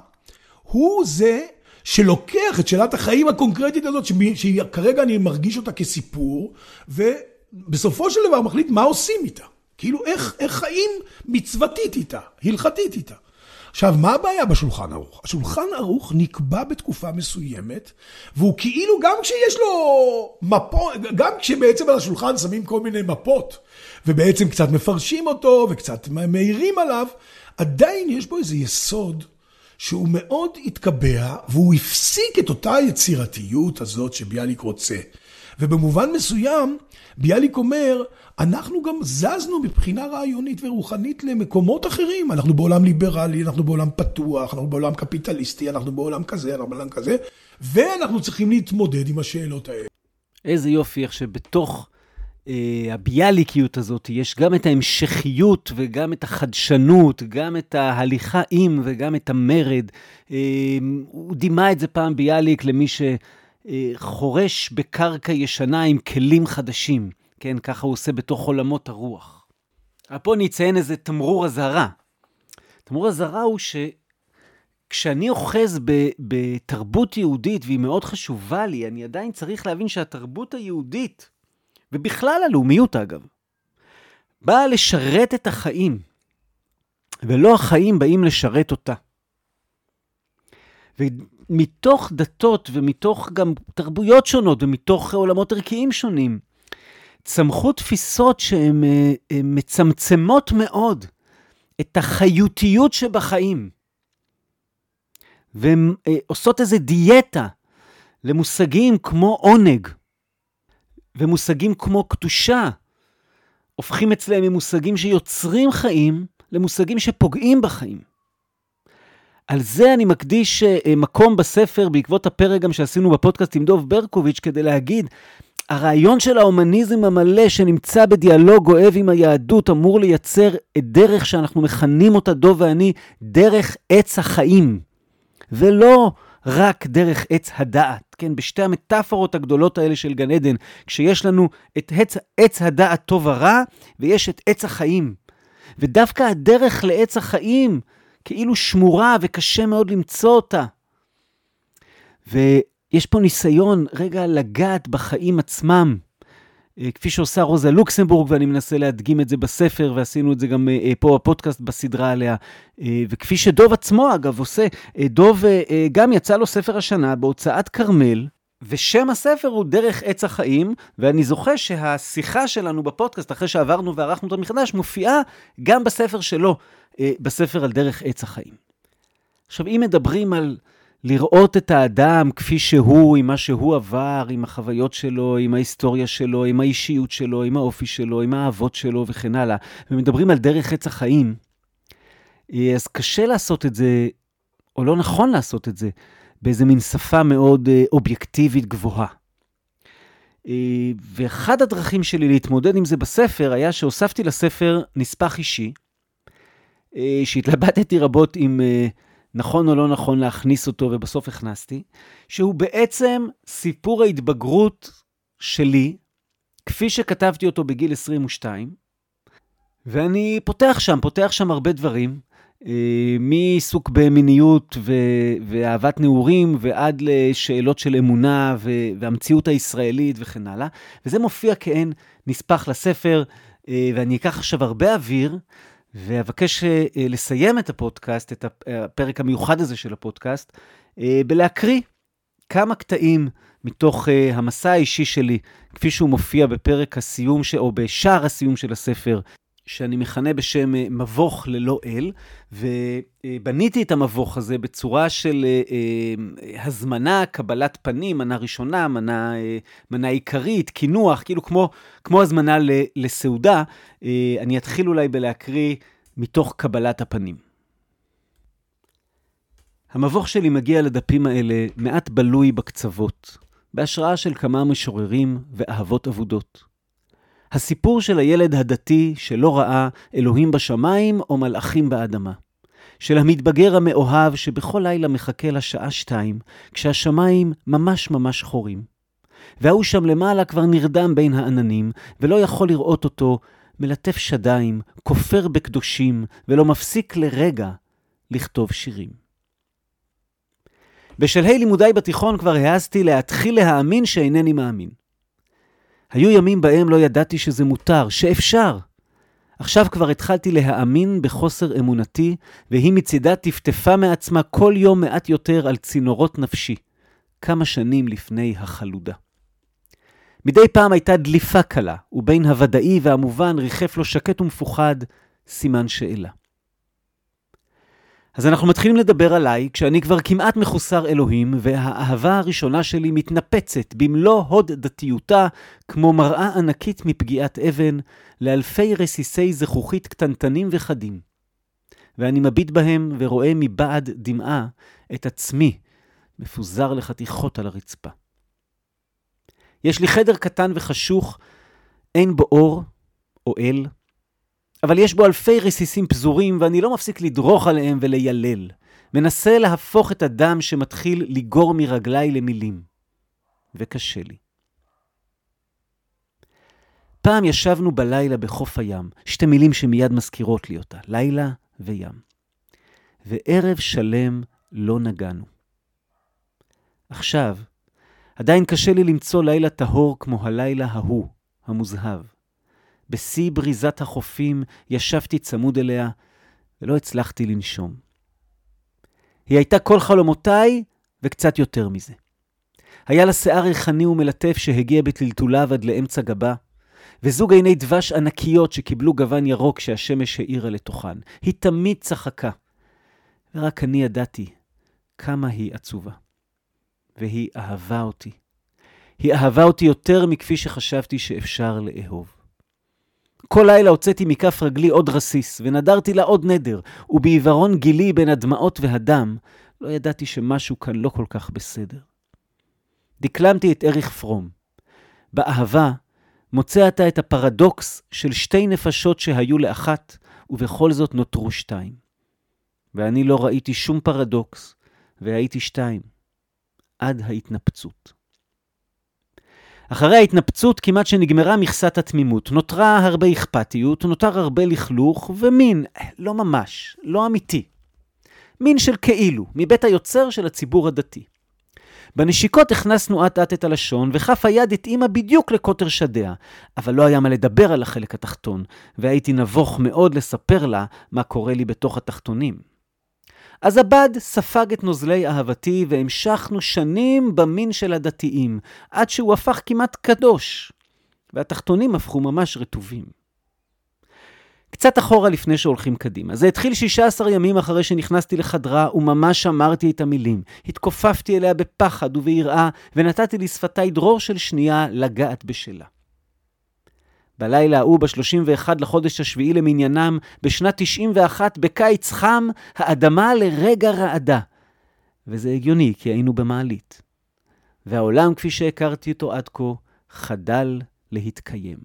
הוא זה שלוקח את שאלת החיים הקונקרטית הזאת, שכרגע אני מרגיש אותה כסיפור, ובסופו של דבר מחליט מה עושים איתה. כאילו, איך, איך חיים מצוותית איתה, הלכתית איתה. עכשיו, מה הבעיה בשולחן ערוך? השולחן ערוך נקבע בתקופה מסוימת, והוא כאילו, גם כשיש לו מפות, גם כשבעצם על השולחן שמים כל מיני מפות, ובעצם קצת מפרשים אותו, וקצת מעירים עליו, עדיין יש בו איזה יסוד שהוא מאוד התקבע, והוא הפסיק את אותה יצירתיות הזאת שביאליק רוצה. ובמובן מסוים, ביאליק אומר, אנחנו גם זזנו מבחינה רעיונית ורוחנית למקומות אחרים. אנחנו בעולם ליברלי, אנחנו בעולם פתוח, אנחנו בעולם קפיטליסטי, אנחנו בעולם כזה, אנחנו בעולם כזה, ואנחנו צריכים להתמודד עם השאלות האלה. איזה יופי, איך שבתוך אה, הביאליקיות הזאת יש גם את ההמשכיות וגם את החדשנות, גם את ההליכה עם וגם את המרד. אה, הוא דימה את זה פעם ביאליק למי שחורש בקרקע ישנה עם כלים חדשים. כן, ככה הוא עושה בתוך עולמות הרוח. פה אני אציין איזה תמרור אזהרה. תמרור אזהרה הוא שכשאני אוחז ב, בתרבות יהודית, והיא מאוד חשובה לי, אני עדיין צריך להבין שהתרבות היהודית, ובכלל הלאומיות אגב, באה לשרת את החיים, ולא החיים באים לשרת אותה. ומתוך דתות ומתוך גם תרבויות שונות ומתוך עולמות ערכיים שונים, צמחו תפיסות שהן אה, אה, מצמצמות מאוד את החיותיות שבחיים. והן אה, עושות איזה דיאטה למושגים כמו עונג, ומושגים כמו קדושה, הופכים אצלם ממושגים שיוצרים חיים למושגים שפוגעים בחיים. על זה אני מקדיש מקום בספר בעקבות הפרק גם שעשינו בפודקאסט עם דוב ברקוביץ' כדי להגיד הרעיון של ההומניזם המלא שנמצא בדיאלוג אוהב עם היהדות אמור לייצר את דרך שאנחנו מכנים אותה, דוב ואני, דרך עץ החיים. ולא רק דרך עץ הדעת, כן? בשתי המטאפורות הגדולות האלה של גן עדן, כשיש לנו את עץ, עץ הדעת טוב ורע, ויש את עץ החיים. ודווקא הדרך לעץ החיים כאילו שמורה וקשה מאוד למצוא אותה. ו... יש פה ניסיון רגע לגעת בחיים עצמם, אה, כפי שעושה רוזה לוקסמבורג, ואני מנסה להדגים את זה בספר, ועשינו את זה גם אה, פה בפודקאסט בסדרה עליה. אה, וכפי שדוב עצמו, אגב, עושה, דוב גם יצא לו ספר השנה בהוצאת כרמל, ושם הספר הוא דרך עץ החיים, ואני זוכר שהשיחה שלנו בפודקאסט, אחרי שעברנו וערכנו אותו מחדש, מופיעה גם בספר שלו, בספר על דרך עץ החיים. עכשיו, אם מדברים על לראות את האדם כפי שהוא, עם מה שהוא עבר, עם החוויות שלו, עם ההיסטוריה שלו, עם האישיות שלו, עם האופי שלו, עם האהבות שלו וכן הלאה, ומדברים על דרך עץ החיים, אה, אז קשה לעשות את זה, או לא נכון לעשות את זה, באיזה מין שפה מאוד אה, אובייקטיבית גבוהה. אה, ואחד הדרכים שלי להתמודד עם זה בספר היה שהוספתי לספר נספח אישי, שהתלבטתי רבות עם... נכון או לא נכון להכניס אותו, ובסוף הכנסתי, שהוא בעצם סיפור ההתבגרות שלי, כפי שכתבתי אותו בגיל 22, ואני פותח שם, פותח שם הרבה דברים, אה, מעיסוק במיניות ו- ואהבת נעורים ועד לשאלות של אמונה ו- והמציאות הישראלית וכן הלאה, וזה מופיע כעין נספח לספר, אה, ואני אקח עכשיו הרבה אוויר, ואבקש אה, לסיים את הפודקאסט, את הפרק המיוחד הזה של הפודקאסט, אה, בלהקריא כמה קטעים מתוך אה, המסע האישי שלי, כפי שהוא מופיע בפרק הסיום, ש... או בשער הסיום של הספר, שאני מכנה בשם אה, מבוך ללא אל, ובניתי את המבוך הזה בצורה של אה, אה, הזמנה, קבלת פנים, מנה ראשונה, מנה, מנה עיקרית, קינוח, כאילו כמו, כמו הזמנה לסעודה. אני אתחיל אולי בלהקריא מתוך קבלת הפנים. המבוך שלי מגיע לדפים האלה מעט בלוי בקצוות, בהשראה של כמה משוררים ואהבות אבודות. הסיפור של הילד הדתי שלא ראה אלוהים בשמיים או מלאכים באדמה. של המתבגר המאוהב שבכל לילה מחכה לשעה שתיים, כשהשמיים ממש ממש חורים. וההוא שם למעלה כבר נרדם בין העננים, ולא יכול לראות אותו מלטף שדיים, כופר בקדושים, ולא מפסיק לרגע לכתוב שירים. בשלהי לימודיי בתיכון כבר העזתי להתחיל להאמין שאינני מאמין. היו ימים בהם לא ידעתי שזה מותר, שאפשר. עכשיו כבר התחלתי להאמין בחוסר אמונתי, והיא מצידה טפטפה מעצמה כל יום מעט יותר על צינורות נפשי, כמה שנים לפני החלודה. מדי פעם הייתה דליפה קלה, ובין הוודאי והמובן ריחף לו שקט ומפוחד סימן שאלה. אז אנחנו מתחילים לדבר עליי כשאני כבר כמעט מחוסר אלוהים, והאהבה הראשונה שלי מתנפצת במלוא הוד דתיותה, כמו מראה ענקית מפגיעת אבן, לאלפי רסיסי זכוכית קטנטנים וחדים. ואני מביט בהם ורואה מבעד דמעה את עצמי מפוזר לחתיכות על הרצפה. יש לי חדר קטן וחשוך, אין בו אור או אל, אבל יש בו אלפי רסיסים פזורים, ואני לא מפסיק לדרוך עליהם וליילל. מנסה להפוך את הדם שמתחיל לגור מרגליי למילים. וקשה לי. פעם ישבנו בלילה בחוף הים, שתי מילים שמיד מזכירות לי אותה, לילה וים. וערב שלם לא נגענו. עכשיו, עדיין קשה לי למצוא לילה טהור כמו הלילה ההוא, המוזהב. בשיא בריזת החופים ישבתי צמוד אליה, ולא הצלחתי לנשום. היא הייתה כל חלומותיי וקצת יותר מזה. היה לה שיער ריחני ומלטף שהגיע בטלטוליו עד לאמצע גבה, וזוג עיני דבש ענקיות שקיבלו גוון ירוק שהשמש האירה לתוכן. היא תמיד צחקה, ורק אני ידעתי כמה היא עצובה. והיא אהבה אותי. היא אהבה אותי יותר מכפי שחשבתי שאפשר לאהוב. כל לילה הוצאתי מכף רגלי עוד רסיס, ונדרתי לה עוד נדר, ובעיוורון גילי בין הדמעות והדם, לא ידעתי שמשהו כאן לא כל כך בסדר. דקלמתי את אריך פרום. באהבה מוצא אתה את הפרדוקס של שתי נפשות שהיו לאחת, ובכל זאת נותרו שתיים. ואני לא ראיתי שום פרדוקס, והייתי שתיים, עד ההתנפצות. אחרי ההתנפצות כמעט שנגמרה מכסת התמימות. נותרה הרבה אכפתיות, נותר הרבה לכלוך, ומין, לא ממש, לא אמיתי. מין של כאילו, מבית היוצר של הציבור הדתי. בנשיקות הכנסנו אט אט את הלשון, וכף היד התאימה בדיוק לקוטר שדיה, אבל לא היה מה לדבר על החלק התחתון, והייתי נבוך מאוד לספר לה מה קורה לי בתוך התחתונים. אז הבד ספג את נוזלי אהבתי, והמשכנו שנים במין של הדתיים, עד שהוא הפך כמעט קדוש, והתחתונים הפכו ממש רטובים. קצת אחורה לפני שהולכים קדימה. זה התחיל 16 ימים אחרי שנכנסתי לחדרה, וממש אמרתי את המילים. התכופפתי אליה בפחד וביראה, ונתתי לשפתיי דרור של שנייה לגעת בשלה. בלילה ההוא, ב-31 לחודש השביעי למניינם, בשנת 91, בקיץ חם, האדמה לרגע רעדה. וזה הגיוני, כי היינו במעלית. והעולם, כפי שהכרתי אותו עד כה, חדל להתקיים.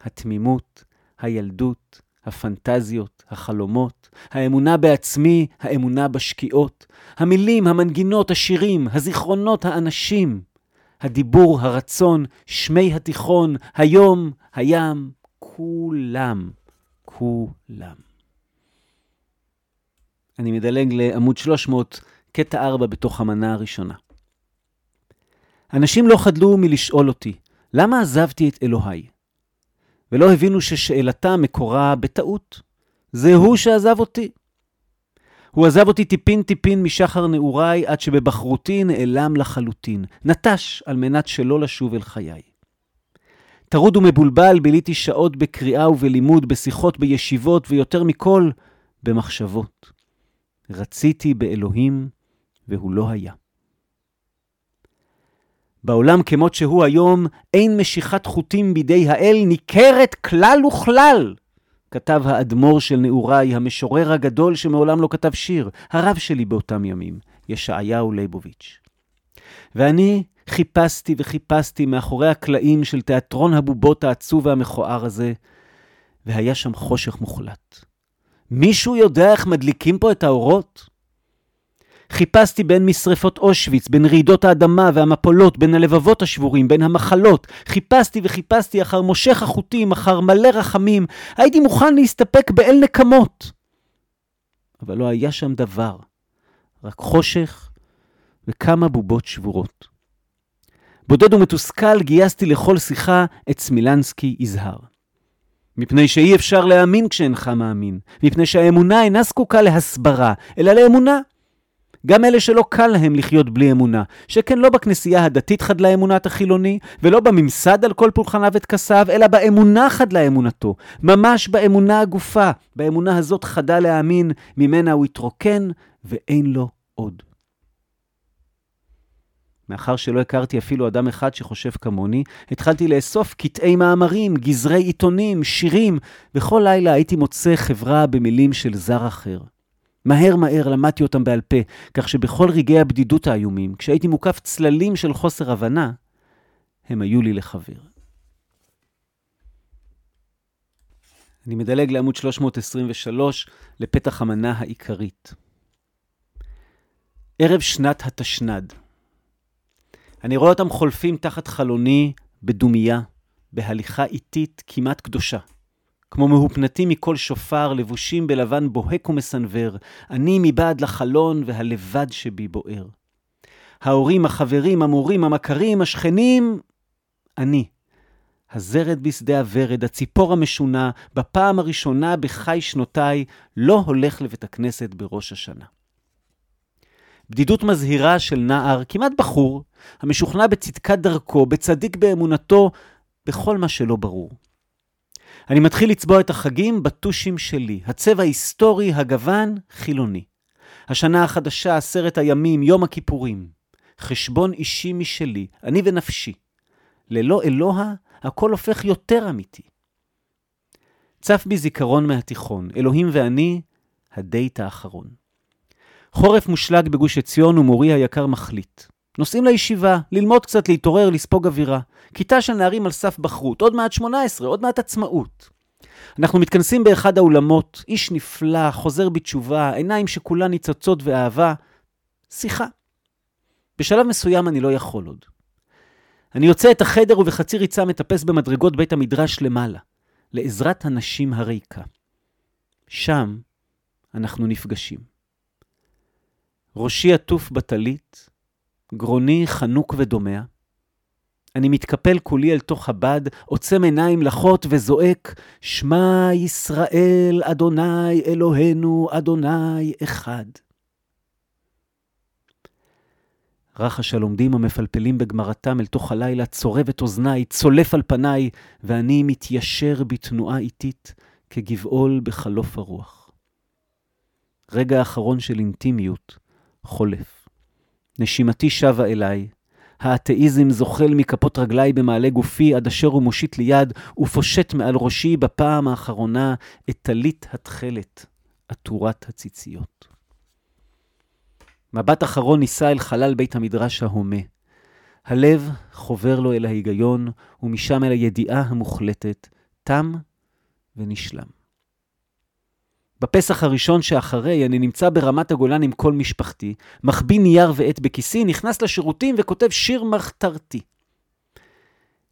התמימות, הילדות, הפנטזיות, החלומות, האמונה בעצמי, האמונה בשקיעות, המילים, המנגינות, השירים, הזיכרונות, האנשים, הדיבור, הרצון, שמי התיכון, היום, הים, כולם, כולם. אני מדלג לעמוד 300, קטע 4 בתוך המנה הראשונה. אנשים לא חדלו מלשאול אותי, למה עזבתי את אלוהי? ולא הבינו ששאלתה מקורה בטעות. זה הוא שעזב אותי. הוא עזב אותי טיפין-טיפין משחר נעוריי, עד שבבחרותי נעלם לחלוטין. נטש על מנת שלא לשוב אל חיי. טרוד ומבולבל ביליתי שעות בקריאה ובלימוד, בשיחות, בישיבות, ויותר מכל, במחשבות. רציתי באלוהים, והוא לא היה. בעולם כמות שהוא היום, אין משיכת חוטים בידי האל ניכרת כלל וכלל. כתב האדמו"ר של נעוריי, המשורר הגדול שמעולם לא כתב שיר, הרב שלי באותם ימים, ישעיהו ליבוביץ'. ואני חיפשתי וחיפשתי מאחורי הקלעים של תיאטרון הבובות העצוב והמכוער הזה, והיה שם חושך מוחלט. מישהו יודע איך מדליקים פה את האורות? חיפשתי בין משרפות אושוויץ, בין רעידות האדמה והמפולות, בין הלבבות השבורים, בין המחלות. חיפשתי וחיפשתי אחר מושך החוטים, אחר מלא רחמים. הייתי מוכן להסתפק באל נקמות. אבל לא היה שם דבר, רק חושך וכמה בובות שבורות. בודד ומתוסכל גייסתי לכל שיחה את סמילנסקי יזהר. מפני שאי אפשר להאמין כשאינך מאמין, מפני שהאמונה אינה זקוקה להסברה, אלא לאמונה. גם אלה שלא קל להם לחיות בלי אמונה, שכן לא בכנסייה הדתית חדלה אמונת החילוני, ולא בממסד על כל פולחניו וטקסיו, אלא באמונה חדלה אמונתו, ממש באמונה הגופה. באמונה הזאת חדל להאמין, ממנה הוא התרוקן, ואין לו עוד. מאחר שלא הכרתי אפילו אדם אחד שחושב כמוני, התחלתי לאסוף קטעי מאמרים, גזרי עיתונים, שירים, וכל לילה הייתי מוצא חברה במילים של זר אחר. מהר מהר למדתי אותם בעל פה, כך שבכל רגעי הבדידות האיומים, כשהייתי מוקף צללים של חוסר הבנה, הם היו לי לחבר. אני מדלג לעמוד 323, לפתח המנה העיקרית. ערב שנת התשנ"ד. אני רואה אותם חולפים תחת חלוני בדומייה, בהליכה איטית כמעט קדושה. כמו מהופנטים מכל שופר, לבושים בלבן בוהק ומסנוור, אני מבעד לחלון והלבד שבי בוער. ההורים, החברים, המורים, המכרים, השכנים, אני. הזרד בשדה הוורד, הציפור המשונה, בפעם הראשונה בחי שנותיי, לא הולך לבית הכנסת בראש השנה. בדידות מזהירה של נער, כמעט בחור, המשוכנע בצדקת דרכו, בצדיק באמונתו, בכל מה שלא ברור. אני מתחיל לצבוע את החגים בטושים שלי, הצבע היסטורי, הגוון, חילוני. השנה החדשה, עשרת הימים, יום הכיפורים. חשבון אישי משלי, אני ונפשי. ללא אלוה, הכל הופך יותר אמיתי. צף בי זיכרון מהתיכון, אלוהים ואני, הדייט האחרון. חורף מושלג בגוש עציון ומורי היקר מחליט. נוסעים לישיבה, ללמוד קצת, להתעורר, לספוג אווירה. כיתה של נערים על סף בחרות, עוד מעט 18, עוד מעט עצמאות. אנחנו מתכנסים באחד האולמות, איש נפלא, חוזר בתשובה, עיניים שכולן ניצוצות ואהבה. שיחה. בשלב מסוים אני לא יכול עוד. אני יוצא את החדר ובחצי ריצה מטפס במדרגות בית המדרש למעלה, לעזרת הנשים הריקה. שם אנחנו נפגשים. ראשי עטוף בטלית, גרוני חנוק ודומע. אני מתקפל כולי אל תוך הבד, עוצם עיניים לחות וזועק, שמע ישראל, אדוני אלוהינו, אדוני אחד. רחש הלומדים המפלפלים בגמרתם אל תוך הלילה צורב את אוזניי, צולף על פניי, ואני מתיישר בתנועה איטית, כגבעול בחלוף הרוח. רגע אחרון של אינטימיות חולף. נשימתי שבה אליי, האתאיזם זוחל מכפות רגליי במעלה גופי עד אשר הוא מושיט לי יד ופושט מעל ראשי בפעם האחרונה את טלית התכלת, עטורת הציציות. מבט אחרון נישא אל חלל בית המדרש ההומה. הלב חובר לו אל ההיגיון, ומשם אל הידיעה המוחלטת, תם ונשלם. בפסח הראשון שאחרי, אני נמצא ברמת הגולן עם כל משפחתי, מחביא נייר ועט בכיסי, נכנס לשירותים וכותב שיר מחתרתי.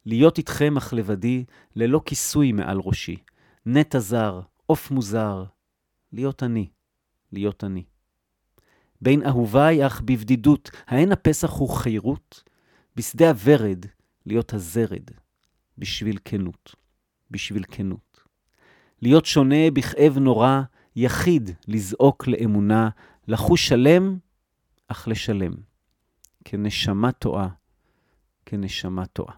להיות איתכם אך לבדי, ללא כיסוי מעל ראשי. נטע זר, עוף מוזר. להיות אני, להיות אני. בין אהוביי אך בבדידות, האין הפסח הוא חירות? בשדה הוורד, להיות הזרד, בשביל כנות, בשביל כנות. להיות שונה בכאב נורא, יחיד לזעוק לאמונה, לחוש שלם, אך לשלם. כנשמה טועה, כנשמה טועה.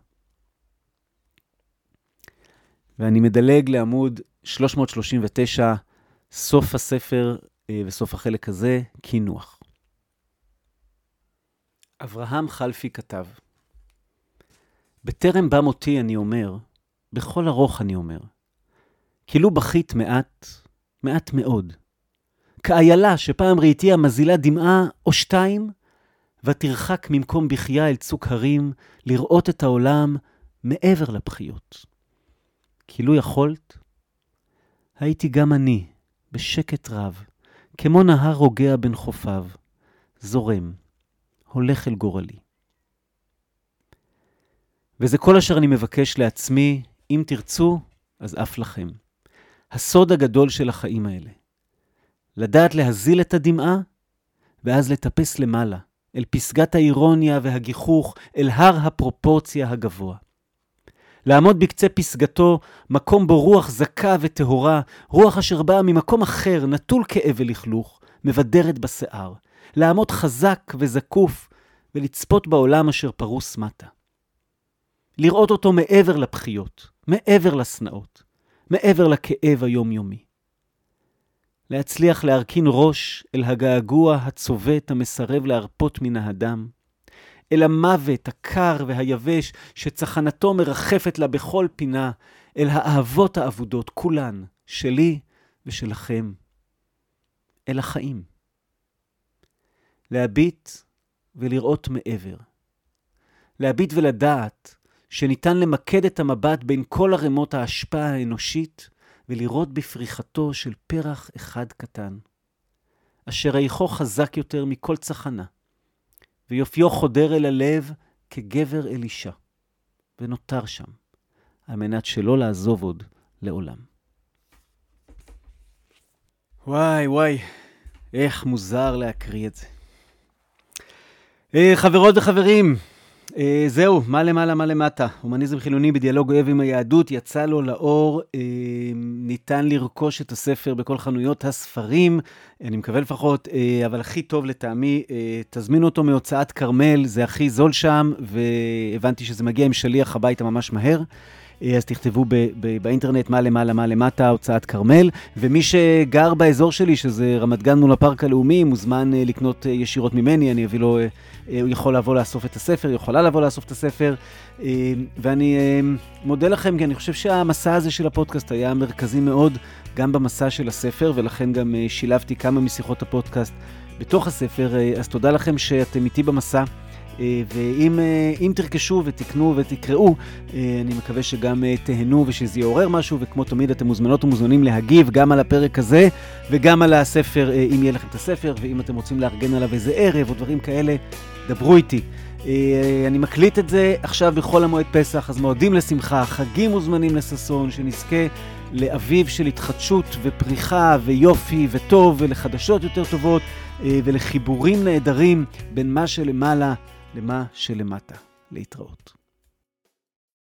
ואני מדלג לעמוד 339, סוף הספר אה, וסוף החלק הזה, קינוח. אברהם חלפי כתב, בטרם בא מותי אני אומר, בכל ארוך אני אומר, כאילו בכית מעט, מעט מאוד. כאיילה שפעם ראיתיה מזילה דמעה או שתיים, ותרחק ממקום בחייה אל צוק הרים, לראות את העולם מעבר לבחיות. כאילו יכולת, הייתי גם אני, בשקט רב, כמו נהר רוגע בין חופיו, זורם, הולך אל גורלי. וזה כל אשר אני מבקש לעצמי, אם תרצו, אז אף לכם. הסוד הגדול של החיים האלה. לדעת להזיל את הדמעה, ואז לטפס למעלה, אל פסגת האירוניה והגיחוך, אל הר הפרופורציה הגבוה. לעמוד בקצה פסגתו, מקום בו רוח זכה וטהורה, רוח אשר באה ממקום אחר, נטול כאב ולכלוך, מבדרת בשיער. לעמוד חזק וזקוף, ולצפות בעולם אשר פרוס מטה. לראות אותו מעבר לבכיות, מעבר לשנאות, מעבר לכאב היומיומי. להצליח להרכין ראש אל הגעגוע הצובט המסרב להרפות מן האדם, אל המוות הקר והיבש שצחנתו מרחפת לה בכל פינה, אל האהבות האבודות, כולן, שלי ושלכם, אל החיים. להביט ולראות מעבר. להביט ולדעת שניתן למקד את המבט בין כל ערימות ההשפעה האנושית ולראות בפריחתו של פרח אחד קטן, אשר איכו חזק יותר מכל צחנה, ויופיו חודר אל הלב כגבר אל אישה, ונותר שם, על מנת שלא לעזוב עוד לעולם. וואי וואי, איך מוזר להקריא את זה. אה, חברות וחברים, אה, זהו, מה למעלה, מה למטה. הומניזם חילוני בדיאלוג אוהב עם היהדות, יצא לו לאור, אה, ניתן לרכוש את הספר בכל חנויות הספרים, אני מקווה לפחות, אה, אבל הכי טוב לטעמי, אה, תזמינו אותו מהוצאת כרמל, זה הכי זול שם, והבנתי שזה מגיע עם שליח הביתה ממש מהר. אה, אז תכתבו ב- ב- באינטרנט מה למעלה, מה למטה, הוצאת כרמל. ומי שגר באזור שלי, שזה רמת גן מול הפארק הלאומי, מוזמן אה, לקנות אה, ישירות ממני, אני אביא לו, הוא יכול לבוא לאסוף את הספר, יכולה לבוא לאסוף את הספר. ואני מודה לכם, כי אני חושב שהמסע הזה של הפודקאסט היה מרכזי מאוד, גם במסע של הספר, ולכן גם שילבתי כמה משיחות הפודקאסט בתוך הספר. אז תודה לכם שאתם איתי במסע. אה, ואם אה, תרכשו ותקנו ותקראו, אה, אני מקווה שגם תהנו ושזה יעורר משהו, וכמו תמיד אתם מוזמנות ומוזמנים להגיב גם על הפרק הזה וגם על הספר, אם יהיה לכם את הספר, ואם אתם רוצים לארגן עליו איזה ערב או דברים כאלה, דברו איתי. אני מקליט את זה עכשיו בחול המועד פסח, אז מועדים לשמחה, חגים מוזמנים לששון, שנזכה לאביב של התחדשות ופריחה ויופי וטוב ולחדשות יותר טובות ולחיבורים נהדרים בין מה שלמעלה למה שלמטה. להתראות.